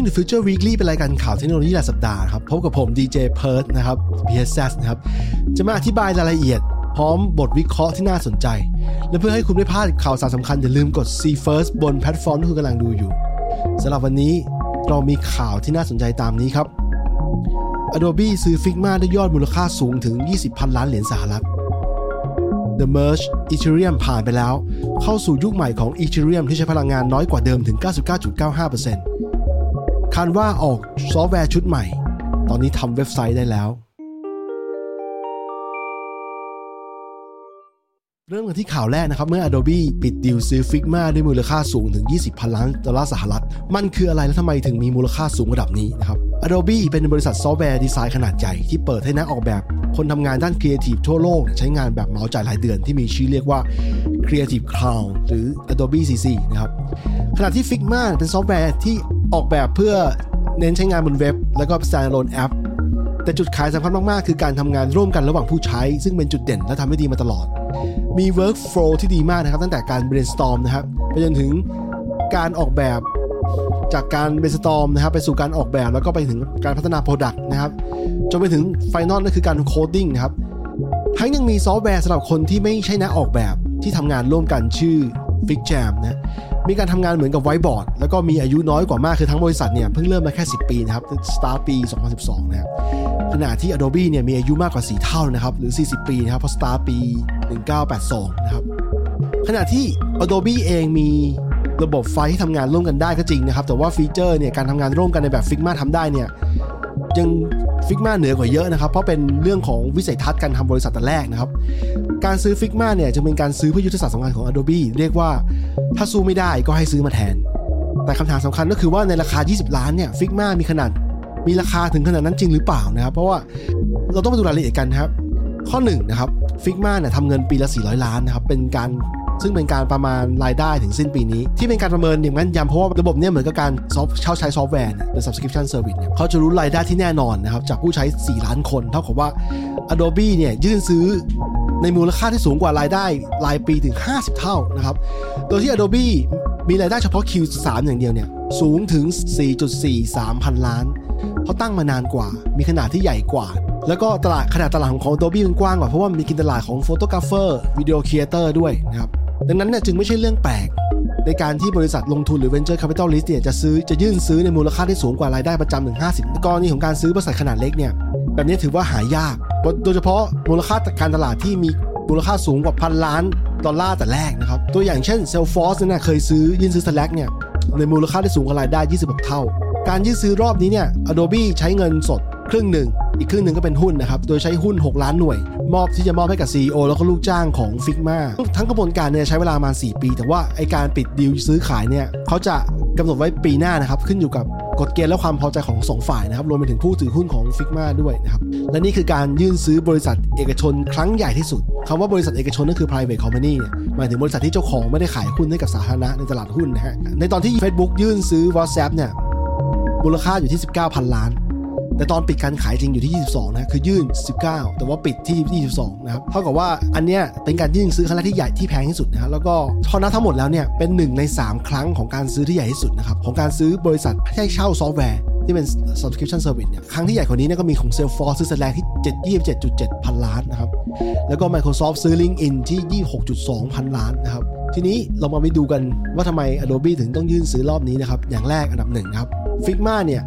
Living the Future Weekly เป็นรายการข่าวเทคโนโลยีรายสัปดาห์ครับ พบกับผมดีเจเพิร์ดนะครับ PSS นะครับ จะมาอธิบายรายละเอียด พร้อมบทวิเคราะห์ที่น่าสนใจ และเพื่อให้คุณไม่พลาดข่าวสารสำคัญ อย่าลืมกด See First บนแพลตฟอร์มที่คุณกำลังดูอยู่สำหรับวันนี้เรามีข่าวที่น่าสนใจตามนี้ครับ Adobe ซื้อ Figma ด้วยยอดมูลค่าสูงถึง 20พันล้านเหรียญสหรัฐ The Merge Ethereum ผ่านไปแล้ว เข้าสู่ยุคใหม่ของ Ethereum ที่ใช้พลังงานน้อยกว่าเดิมถึง 99.95% คาดว่าออกซอฟต์แวร์ชุดใหม่ ตอนนี้ทำเว็บไซต์ได้แล้ว เริ่มกันที่ข่าวแรกนะครับ เมื่อ Adobe ปิดดีลซื้อ Figma ด้วยมูลค่าสูงถึง 20 พันล้านดอลลาร์สหรัฐ มันคืออะไรและทำไมถึงมีมูลค่าสูงระดับนี้นะครับ Adobe เป็นบริษัทซอฟต์แวร์ดีไซน์ขนาดใหญ่ที่เปิดให้นักออกแบบ คนทำงานด้านครีเอทีฟทั่วโลก ใช้งานแบบเหมาจ่ายรายเดือนที่มีชื่อเรียกว่า Creative Cloud หรือ Adobe CC นะครับขณะที่ Figma เป็นซอฟต์แวร์ที่ออกแบบเพื่อเน้นใช้งานบนเว็บ แล้วก็ standalone app แต่จุดขายสำคัญมาก ๆ คือการทำงานร่วมกันระหว่างผู้ใช้ ซึ่งเป็นจุดเด่นและทำให้ดีมาตลอด มี workflow ที่ดีมากนะครับ ตั้งแต่การ brainstorm นะครับไปจนถึงการออกแบบจากการ brainstorm นะครับไปสู่การออกแบบแล้วก็ไปถึงการพัฒนา product นะครับจนไปถึง final นั่นคือการ coding นะครับทั้งยังมีซอฟต์แวร์สำหรับคนที่ไม่ใช่นักออกแบบ ที่ทำงานร่วมกันชื่อ FigJam นะมีการทำงานเหมือนกับไวบอร์ดแล้วก็มีอายุน้อยกว่ามากคือทั้งบริษัทเนี่ยเพิ่งเริ่มมาแค่ 10 ปีนะครับสตาร์ปี 2012 นะครับขณะที่ Adobe เนี่ยมีอายุมากกว่า 4 เท่านะครับหรือ 40 ปีนะครับเพราะสตาร์ปี 1982 นะครับขณะที่ Adobe เองมีระบบไฟล์ที่ทำงานร่วมกันได้ก็จริงนะครับแต่ว่า feature เนี่ยการทำงานร่วมกันในแบบ Figma ทำได้เนี่ย ยัง Figma เหนือกว่าเยอะนะครับ เพราะเป็นเรื่องของวิสัยทัศน์การทำบริษัทแต่แรกนะครับ การซื้อ Figma เนี่ยจะเป็นการซื้อเพื่อยุทธศาสตร์สำคัญของ Adobe เรียกว่าถ้าสู้ไม่ได้ก็ให้ซื้อมาแทน แต่คำถามสำคัญก็คือว่าในราคา 20 ล้านเนี่ย Figma มีขนาดมีราคาถึงขนาดนั้นจริงหรือเปล่านะครับ เพราะว่าเราต้องมาดูรายละเอียดกันครับ ข้อ1นนะครับ Figma เนี่ยทำเงินปีละ400 ล้านนะครับเป็นการ ซึ่งเป็นการประมาณรายได้ถึงสิ้นปีนี้ ที่เป็นการประเมินอย่างนั้นย้ำเพราะว่าระบบเนี่ยเหมือนกับการซอฟเช่าใช้ซอฟต์แวร์หรือ subscription service เนี่ยเขาจะรู้รายได้ที่แน่นอนนะครับจากผู้ใช้ 4 ล้านคน เท่ากับว่า Adobe เนี่ยยื่นซื้อในมูลค่าที่สูงกว่ารายได้รายปีถึง 50 เท่านะครับ โดยที่ Adobe มีรายได้เฉพาะ Q3 อย่างเดียวเนี่ยสูงถึง 4.43 พันล้านเขาะตั้งมานานกว่า มีขนาดที่ใหญ่กว่า แล้วก็ตลาดขนาดตลาดของ Adobe มันกว้างกว่า เพราะว่ามีกินตลาดของ Photographer Video Creator ด้วยนะครับ ดังนั้นเนี่ยจึงไม่ใช่เรื่องแปลก ในการที่บริษัทลงทุนหรือ Venture Capitalist เนี่ยจะซื้อจะยื่นซื้อในมูลค่าที่สูงกว่ารายได้ประจำถึง 50กรณีของการซื้อบริษัทขนาดเล็กเนี่ยแบบนี้ถือว่าหายาก โดยเฉพาะมูลค่าการตลาดที่มีมูลค่าสูงกว่าพันล้านดอลลาร์แต่แรกนะครับ ตัวอย่างเช่น Salesforce เนี่ยเคยซื้อยื่นซื้อ Slack เนี่ยในมูลค่าที่สูงกว่ารายได้ 26 เท่า การยื่นซื้อรอบนี้เนี่ย Adobe ใช้เงินสดครึ่งหนึ่ง อีกครึ่งหนึ่งก็เป็นหุ้นนะครับ โดยใช้หุ้น 6 ล้านหน่วย มอบที่จะมอบให้กับ CEO แล้วก็ลูกจ้างของ Figma ทั้งกระบวนการเนี่ยใช้เวลามา4ปี แต่ว่าไอการปิดดีลซื้อขายเนี่ยเขาจะกำหนดไว้ปีหน้านะครับขึ้นอยู่กับกฎเกณฑ์และความพอใจของ2ฝ่ายนะครับรวมไปถึงผู้ถือหุ้นของ Figma ด้วยนะครับและนี่คือการยื่นซื้อบริษัทเอกชนครั้งใหญ่ที่สุดคำว่าบริษัทเอกชนนั่นคือ private company เนี่ยหมายถึงบริษัทที่เจ้าของไม่ได้ขายหุ้นให้กับสาธารณะในตลาดหุ้นนะฮะในตอนที่ Facebook ยื่นซื้อ WhatsApp เนี่ยมูลค่าอยู่ที่ 19,000 ล้าน แต่ตอนปิดการขายจริงอยู่ที่ 22 นะคือยื่น 19 แต่ว่าปิดที่ 22 นะครับเท่ากับว่าอันเนี้ยเป็นการยื่นซื้อครั้งแรกที่ใหญ่ที่แพงที่สุดนะครับแล้วก็พอนับทั้งหมดแล้วเนี่ยเป็น 1 ใน 3 ครั้งของการซื้อที่ใหญ่ที่สุดนะครับของการซื้อบริษัทให้เช่าซอฟต์แวร์ที่เป็น subscription service เนี่ยครั้งที่ใหญ่กว่านี้เนี่ยก็มีของ Salesforce ซื้อ Slack ที่ 727.7 พันล้านนะครับ แล้วก็ Microsoft ซื้อ LinkedIn ที่ 26.2 พันล้านนะครับ ทีนี้เรามาไปดูกันว่าทำไม Adobe ถึงต้องยื่นซื้อรอบนี้นะครับ อย่างแรกอันดับหนึ่งครับ Figma เนี่ย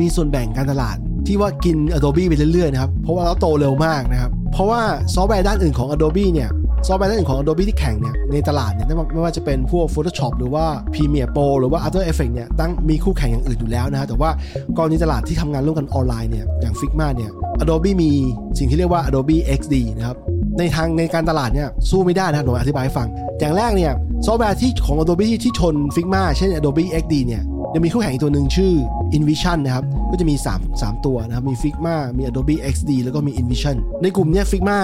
มีส่วนแบ่งการตลาด ที่ว่ากิน Adobe ไปเรื่อยๆนะครับ เพราะว่าเราโตเร็วมากนะครับ เพราะว่าซอฟต์แวร์ด้านอื่นของ Adobe เนี่ย ซอฟต์แวร์ด้านอื่นของ Adobe ที่แข่งเนี่ยในตลาดเนี่ยไม่ว่าจะเป็นพวก Photoshop หรือว่า Premiere Pro หรือว่า After Effects เนี่ยตั้งมีคู่แข่งอย่างอื่นอยู่แล้วนะฮะแต่ว่ากรณีตลาดที่ทำงานร่วมกันออนไลน์เนี่ยอย่าง Figma เนี่ย Adobe มีสิ่งที่เรียกว่า Adobe XD นะครับในทางในการตลาดเนี่ยสู้ไม่ได้นะครับผมอธิบายให้ฟัง อย่างแรกเนี่ย ซอฟต์แวร์ที่ของ Adobe ที่ชน Figma เช่น Adobe XD เนี่ยยังมีคู่แข่งอีกตัวหนึ่งชื่อ InVision นะครับ ก็จะมี 3 3 ตัวนะครับ มี Figma มี Adobe XD แล้วก็มี InVision ในกลุ่มนี้ Figma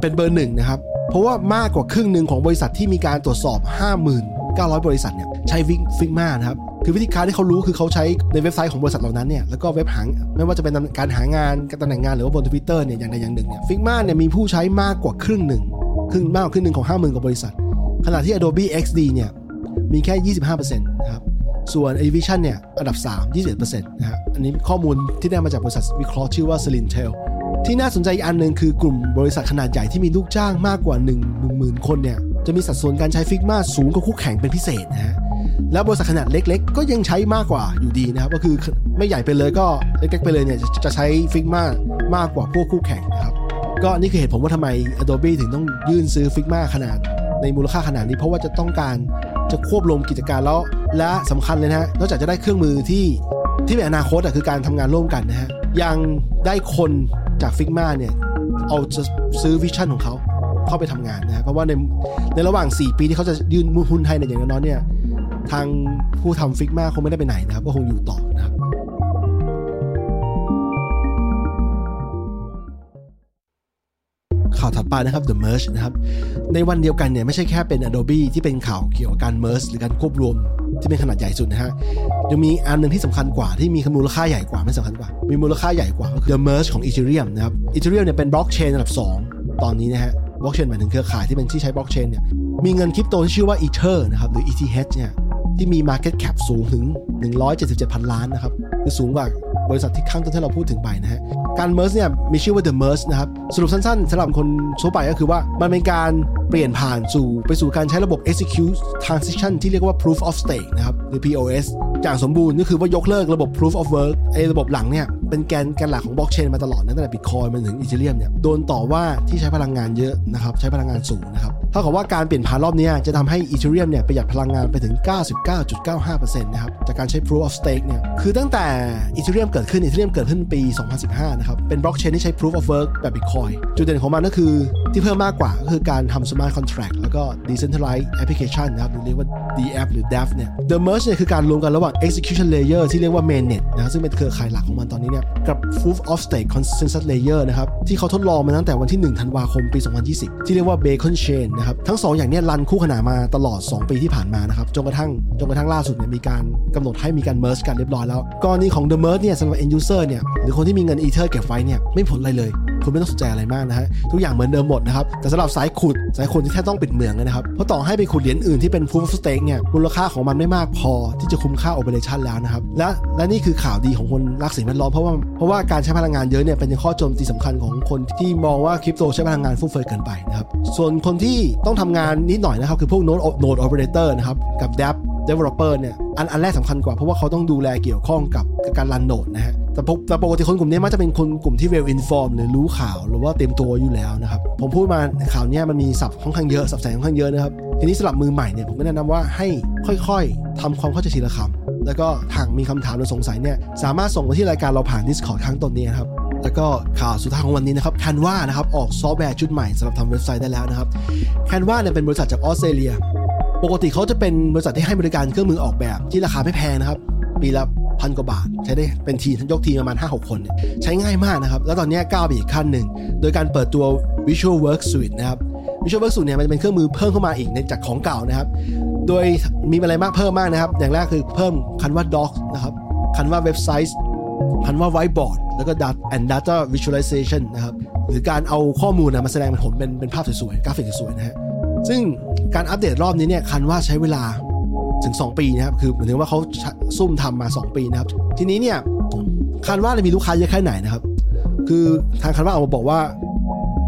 เป็นเบอร์หนึ่งนะครับ เพราะว่ามากกว่าครึ่งหนึ่งของบริษัทที่มีการตรวจสอบ 59,000 บริษัทเนี่ยใช้ Figma นะครับคือวิธีการที่เขารู้คือเขาใช้ในเว็บไซต์ของบริษัทเหล่านั้นเนี่ยแล้วก็เว็บหาไม่ว่าจะเป็นการหางานการตำแหน่งงานหรือว่าบนทวิตเตอร์เนี่ยอย่างใดอย่างหนึ่งเนี่ย Figma เนี่ยมีผู้ใช้มากกว่าครึ่งหนึ่งครึ่งมากกว่าครึ่งหนึ่งของ 50,000กว่าบริษัท ขณะที่ Adobe XD เนี่ยมีแค่ 25%นะครับส่วน Aviation เนี่ยอันดับ 3 21%นะฮะอันนี้ข้อมูลที่ได้มาจากบริษัทวิเคราะห์ชื่อว่า s l i n t e l ที่น่าสนใจอีกอันหนึ่งคือกลุ่มบริษัทขนาดใหญ่ที่มีลูกจ้างมากกว่า 1 1 0 0 0 คนเนี่ยจะมีสัดส่วนการใช้ฟิกมาสูงกว่าคู่แข่งเป็นพิเศษนะฮะแล้วบริษัทขนาดเล็กๆ ก็ยังใช้มากกว่าอยู่ดีนะครับก็คือไม่ใหญ่ไปเลยก็เล็กๆไปเลยเนี่ยจะใช้ฟิกมามากกว่าพวกคู่แข่งนะครับก็นี่คือเหตุผลว่าทำไม Adobe ถึงต้องยื่นซื้อฟิกมาขนาด ในมูลค่าขนาดนี้ เพราะว่าจะต้องการจะควบรวมกิจการแล้ว และสำคัญเลยนะฮะนอกจากจะได้เครื่องมือที่ที่เป็นอนาคตอะคือการทำงานร่วมกันนะฮะยังได้คนจากฟิกมาเนี่ยเอาจะซื้อวิชั่นของเขาเข้าไปทำงานนะ เพราะว่าในในระหว่าง 4 ปีที่เขาจะยืนมุหุ้นให้ในอย่างน้อยเนี่ย ทางผู้ทำฟิกมาคงไม่ได้ไปไหนนะครับ ก็คงอยู่ต่อนะครับ ข่าวถัดไปนะครับ The Merge นะครับในวันเดียวกันเนี่ยไม่ใช่แค่เป็น Adobe ที่เป็นข่าวเกี่ยวกับการ Merge หรือการควบรวมที่เป็นขนาดใหญ่สุดนะฮะยังมีอันหนึ่งที่สำคัญกว่าที่มีมูลค่าใหญ่กว่าไม่สำคัญกว่า มีมูลค่าใหญ่กว่าก็คือ The Merge ของ Ethereum นะครับ Ethereum เนี่ยเป็นบล็อกเชนระดับ 2 ตอนนี้นะฮะบล็อกเชนหมายถึงเครือข่ายที่เป็นที่ใช้บล็อกเชนเนี่ยมีเงินคริปโตที่ชื่อว่า Ether นะครับหรือ ETH เนี่ยที่มี Market Cap สูงถึง 177พันล้านนะครับคือสูงกว่า บริษัทที่ข้างต้นที่เราพูดถึงไปนะฮะ การ merge เนี่ยมีชื่อว่า the merge นะครับ สรุปสั้นๆสำหรับคนทั่วไปก็คือว่ามันเป็นการเปลี่ยนผ่านสู่ไปสู่การใช้ระบบ execute transition ที่เรียกว่า proof of stake นะครับ หรือ POS อย่างสมบูรณ์ก็คือว่ายกเลิกระบบ proof of work ไอ้ระบบหลังเนี่ยเป็นแกนแกนหลักของบล็อกเชนมาตลอดตั้งแต่บิตคอยมาถึง Ethereum เนี่ยโดนต่อว่าที่ใช้พลังงานเยอะนะครับใช้พลังงานสูงนะครับ เท่ากับว่าการเปลี่ยนผ่านรอบนี้จะทำให้ Ethereum เนี่ยประหยัดพลังงานไปถึง 99.95%นะครับจากการใช้ proof of stake เนี่ยคือตั้งแต่ Ethereum เกิดขึ้น Ethereum เกิดขึ้นปี 2015 นะครับเป็นบล็อกเชนที่ใช้ proof of work แบบ Bitcoin จุดเด่นของมันก็คือ ที่เพิ่มมากกว่าก็คือการทำ smart contract แล้วก็ decentralized application นะครับหรือเรียกว่า DApp หรือ DApp เนี่ย the merge เนี่ยคือการรวมกันระหว่าง execution layer ที่เรียกว่า mainnet นะซึ่งเป็นเครือข่ายหลักของมันตอนนี้เนี่ยกับ proof of stake consensus layer นะครับที่เขาทดลองมาตั้งแต่วันที่ 1 ธันวาคมปี 2020 ที่เรียกว่า Bacon Chain นะครับทั้ง 2 อย่างเนี้รันคู่ขนานมาตลอด 2 ปีที่ผ่านมานะครับจนกระทั่งจนกระทั่งล่าสุดเนี่ยมีการกำหนดให้มีการ merge กันเรียบร้อยแล้วกรณีของ the merge เนี่ยสำหรับ end user เนี่ยหรือคนที่มีเงิน ether เก็บไว้เนี่ยไม่ผลอะไรเลย คุณไม่ต้องสนใจอะไรมากนะฮะทุกอย่างเหมือนเดิมหมดนะครับแต่สำหรับสายขุดสายขุดที่แค่ต้องปิดเมืองนะครับเพราะต่อให้ไปขุดเหรียญอื่นที่เป็น proof of stake เนี่ยมูลค่าของมันไม่มากพอที่จะคุ้มค่า operation แล้วนะครับและและนี่คือข่าวดีของคนรักสิ่งแวดล้อมเพราะว่าเพราะว่าการใช้พลังงานเยอะเนี่ยเป็นข้อโจมตีสำคัญของคนที่มองว่าคริปโตใช้พลังงานฟุ่มเฟือยเกินไปนะครับส่วนคนที่ต้องทำงานนิดหน่อยนะครับคือพวก node node operator นะครับกับ dApp developer เนี่ยอันอันแรกสำคัญกว่าเพราะว่าเขาต้องดูแลเกี่ยวข้องกับการ run node นะฮะ แต่แต่ปกติคนกลุ่มนี้มักจะเป็นคนกลุ่มที่ well informed หรือรู้ข่าวหรือว่าเตรียมตัวอยู่แล้วนะครับ ผมพูดมาข่าวนี้มันมีศัพท์ค่อนข้างเยอะศัพท์แสงค่อนข้างเยอะนะครับทีนี้สำหรับมือใหม่เนี่ยผมก็แนะนำว่าให้ค่อยๆทำความเข้าใจทีละคำแล้วก็หากมีคำถามหรือสงสัยเนี่ยสามารถส่งมาที่รายการเราผ่าน Discord ข้างต้นนี้ครับแล้วก็ข่าวสุดท้ายของวันนี้นะครับ Canva นะครับออกซอฟต์แวร์ชุดใหม่สำหรับทำเว็บไซต์ได้แล้วนะครับ Canva เนี่ยเป็นบริษัทจากออสเตรเลีย ปกติเขาจะเป็นบริษัทที่ให้บริการเครื่องมือออกแบบที่ราคาไม่แพงนะครับ ปีละ พันกว่าบาท ใช้ได้เป็นทีมยกทีมประมาณ 5-6 คนเนี่ยใช้ง่ายมากนะครับ แล้วตอนนี้ก้าวไปอีกขั้นหนึ่ง โดยการเปิดตัว Visual Work Suite นะครับ Visual Work Suite เนี่ยมันจะเป็นเครื่องมือเพิ่มเข้ามาอีกในจากของเก่านะครับ โดยมีอะไรมากเพิ่มมากนะครับ อย่างแรกคือเพิ่มคันว่า Docs นะครับคันว่าเว็บไซต์คันว่า Whiteboard แล้วก็ Data and Data Visualization นะครับหรือการเอาข้อมูลนะมาแสดงเป็นผลเป็นเป็นภาพสวยๆกราฟิกสวยๆนะฮะซึ่งการอัปเดตรอบนี้เนี่ย Canva ใช้เวลา ถึง 2 ปีนะครับคือหมายถึงว่าเขาซุ่มทำมา 2 ปีนะครับ ทีนี้เนี่ย Canva มีลูกค้าเยอะแค่ไหนนะครับ คือทาง Canva ออกมาบอกว่า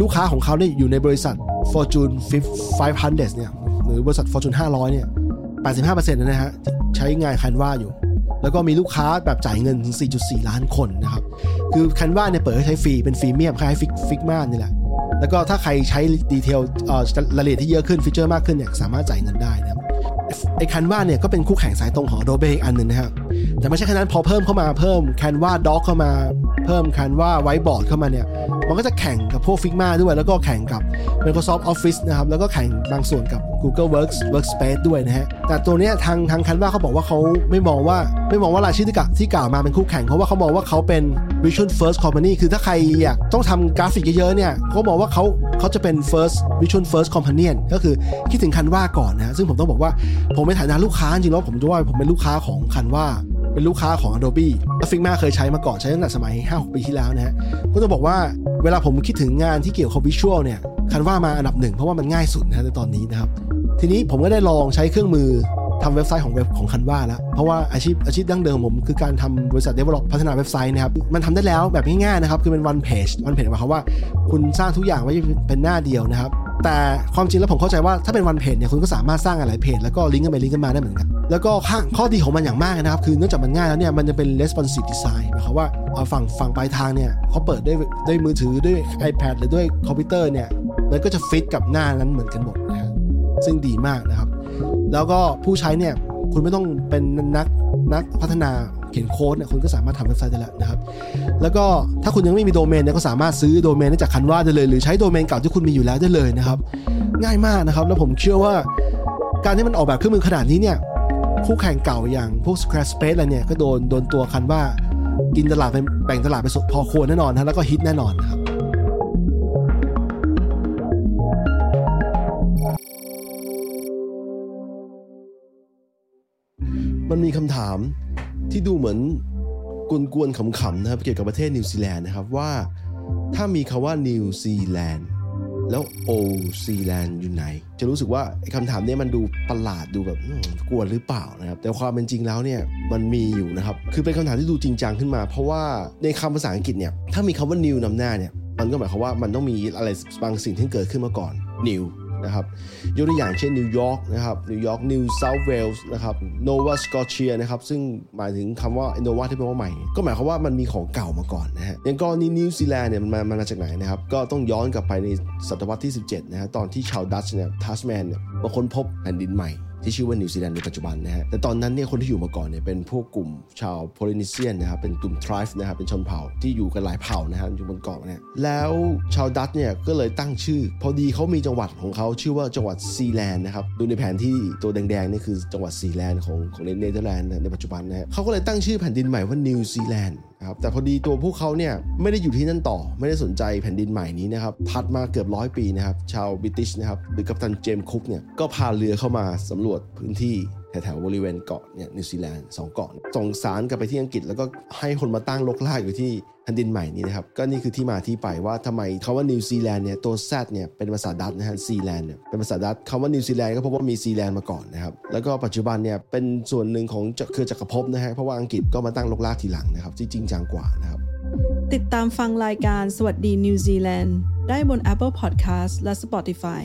ลูกค้าของเขาเนี่ยอยู่ในบริษัท Fortune 500เนี่ยหรือบริษัท Fortune 500เนี่ย85%นะฮะใช้งาน Canva อยู่ แล้วก็มีลูกค้าแบบจ่ายเงินถึง 4.4 ล้านคนนะครับ คือ Canva เนี่ยเปิดให้ใช้ฟรีเป็น freemium คล้าย Fig Figma นี่แหละ แล้วก็ถ้าใครใช้ดีเทลรายละเอียดที่เยอะขึ้นฟีเจอร์มากขึ้นเนี่ยสามารถจ่ายเงินได้นะครับ ไอ้คันว่าเนี่ยก็เป็นคู่แข่งสายตรงของ Adobe อีกอันหนึ่งนะครับแต่ไม่ใช่แค่นั้นพอเพิ่มเข้ามาเพิ่มแคนวาด็อกเข้ามา เพิ่มแคนวาไวบอร์ดเข้ามาเนี่ย มันก็จะแข่งกับพวก Figma ด้วย แล้วก็แข่งกับ Microsoft Office นะครับ แล้วก็แข่งบางส่วนกับ Google Works Workspace ด้วยนะฮะ แต่ตัวเนี้ยทางทางคันว่าเขาบอกว่าเขาไม่มองว่าไม่มองว่ารายชื่อที่กที่กล่าวมาเป็นคู่แข่ง เพราะว่าเขามองว่าเขาเป็น Visual First Company คือถ้าใครอยากต้องทำกราฟิกเยอะๆเนี่ยเขาบอกว่าเขาเขาจะเป็น First Visual First Company ก็คือคิดถึง Canva ก่อนนะซึ่งผมต้องบอกว่าผมในฐานะลูกค้าจริงๆแล้วผมด้วยผมเป็นลูกค้าของ Canva เป็นลูกค้าของ Adobe แล้ว Figma เคยใช้มาก่อนใช้ตั้งแต่สมัย 5-6 ปีที่แล้วนะฮะก็จะบอกว่าเวลาผมคิดถึงงานที่เกี่ยวกับ visual เนี่ย Canva มาอันดับหนึ่งเพราะว่ามันง่ายสุดนะในตอนนี้นะครับ ทีนี้ผมก็ได้ลองใช้เครื่องมือทำเว็บไซต์ของเว็บของ Canva แล้วเพราะว่าอาชีพอาชีพดั้งเดิมของผมคือการทำบริษัท develop พัฒนาเว็บไซต์นะครับ มันทำได้แล้วแบบง่ายๆนะครับ คือเป็น one page one page หมายความว่า คุณสร้างทุกอย่างไว้เป็นหน้าเดียวนะครับ แต่ความจริงแล้วผมเข้าใจว่าถ้าเป็น one page เนี่ยคุณก็สามารถสร้างหลายเพจแล้วก็ลิงก์กันไปลิงก์กันมาได้เหมือนกัน แล้วก็ข้อดีของมันอย่างมากนะครับ คือเนื่องจากมันง่ายแล้วเนี่ยมันจะเป็น responsive design หมายความว่าเอาฝั่งฝั่งปลายทางเนี่ยเขาเปิดด้วยด้วยมือถือด้วย iPad หรือด้วยคอมพิวเตอร์เนี่ยมันก็จะฟิตกับหน้านั้นเหมือนกันหมดนะซึ่งดีมากนะครับ แล้วก็ผู้ใช้เนี่ยคุณไม่ต้องเป็นนักนักพัฒนา เขียนโค้ดเนี่ยคุณก็สามารถทำเว็บไซต์ได้แล้วนะครับ แล้วก็ถ้าคุณยังไม่มีโดเมนเนี่ยก็สามารถซื้อโดเมนจากคันว่าได้เลย หรือใช้โดเมนเก่าที่คุณมีอยู่แล้วได้เลยนะครับ ง่ายมากนะครับ แล้วผมเชื่อว่าการที่มันออกแบบเครื่องมือขนาดนี้เนี่ยคู่แข่งเก่าอย่างพวก Squarespace อะไรเนี่ยก็โดนโดนตัวคันว่ากินตลาดไปแบ่งตลาดไปพอควรแน่นอนนะแล้วก็ฮิตแน่นอนนะครับมันมีคำถาม ที่ดูเหมือนกวนๆขำๆนะครับเกี่ยวกับประเทศนิวซีแลนด์นะครับว่าถ้ามีคำว่านิวซีแลนด์แล้วโอลด์ซีแลนด์อยู่ไหน จะรู้สึกว่าคำถามนี้มันดูประหลาดดูแบบกวนหรือเปล่านะครับ แต่ความเป็นจริงแล้วเนี่ยมันมีอยู่นะครับ คือเป็นคำถามที่ดูจริงจังขึ้นมา เพราะว่าในคำภาษาอังกฤษเนี่ยถ้ามีคำว่า new นำหน้าเนี่ยมันก็หมายความว่ามันต้องมีอะไรบางสิ่งที่เกิดขึ้นมาก่อน new นะครับยกตัวอย่างเช่นนิวยอร์กนะครับนิวยอร์กนิวเซาท์เวลส์นะครับโนวาสกอเชียนะครับซึ่งหมายถึงคำว่าโนวาที่แปลว่าใหม่ ก็หมายความว่ามันมีของเก่ามาก่อนนะฮะอย่างกรณีนิวซีแลนด์เนี่ยมันมามาจากไหนนะครับก็ต้องย้อนกลับไปในศตวรรษที่ 17นะฮะตอนที่ชาวดัตช์เนี่ยทัสแมนเนี่ยมาค้นพบแผ่นดินใหม่ ที่ชื่อว่านิวซีแลนด์ในปัจจุบันนะฮะแต่ตอนนั้นเนี่ยคนที่อยู่มาก่อนเนี่ยเป็นพวกกลุ่มชาวโพลินีเซียนนะครับเป็นกลุ่ม tribe นะครับเป็นชนเผ่าที่อยู่กันหลายเผ่านะฮะอยู่บนเกาะเนี่ยแล้วชาวดัตช์เนี่ยก็เลยตั้งชื่อ พอดีเขามีจังหวัดของเขาชื่อว่าจังหวัดซีแลนด์นะครับดูในแผนที่ตัวแดงๆนี่คือจังหวัดซีแลนด์ของของเนเธอร์แลนด์ในปัจจุบันนะฮะเขาก็เลยตั้งชื่อแผ่นดินใหม่ว่านิวซีแลนด์ครับแต่พอดีตัวพวกเขาเนี่ยไม่ได้อยู่ที่นั่นต่อ ไม่ได้สนใจแผ่นดินใหม่นี้นะครับถัดมาเกือบร้อยปีนะครับชาวบริติชนะครับหรือกัปตันเจมส์คุกเนี่ยก็พาเรือเข้ามาสำรวจวจพื้นที่แถวๆบริเวณเกาะเนี่ยนิวซีแลนด์สองเกาะส่งสารกลับไปที่อังกฤษ แล้วก็ให้คนมาตั้งรกรากอยู่ที่แผ่นดินใหม่นี้นะครับ ก็นี่คือที่มาที่ไปว่าทำไมคำว่านิวซีแลนด์เนี่ยตัว Z เนี่ยเป็นภาษาดัตช์นะฮะซีแลนด์เนี่ยเป็นภาษาดัตช์คำว่านิวซีแลนด์ก็เพราะว่ามีซีแลนด์มาก่อนนะครับ แล้วก็ปัจจุบันเนี่ยเป็นส่วนหนึ่งของเครือจักรภพนะฮะเพราะว่าอังกฤษก็มาตั้งรกรากทีหลังนะครับที่จริงจังกว่านะครับติดตามฟังรายการสวัสดีนิวซีแลนด์ได้บน Apple Podcast และ Spotify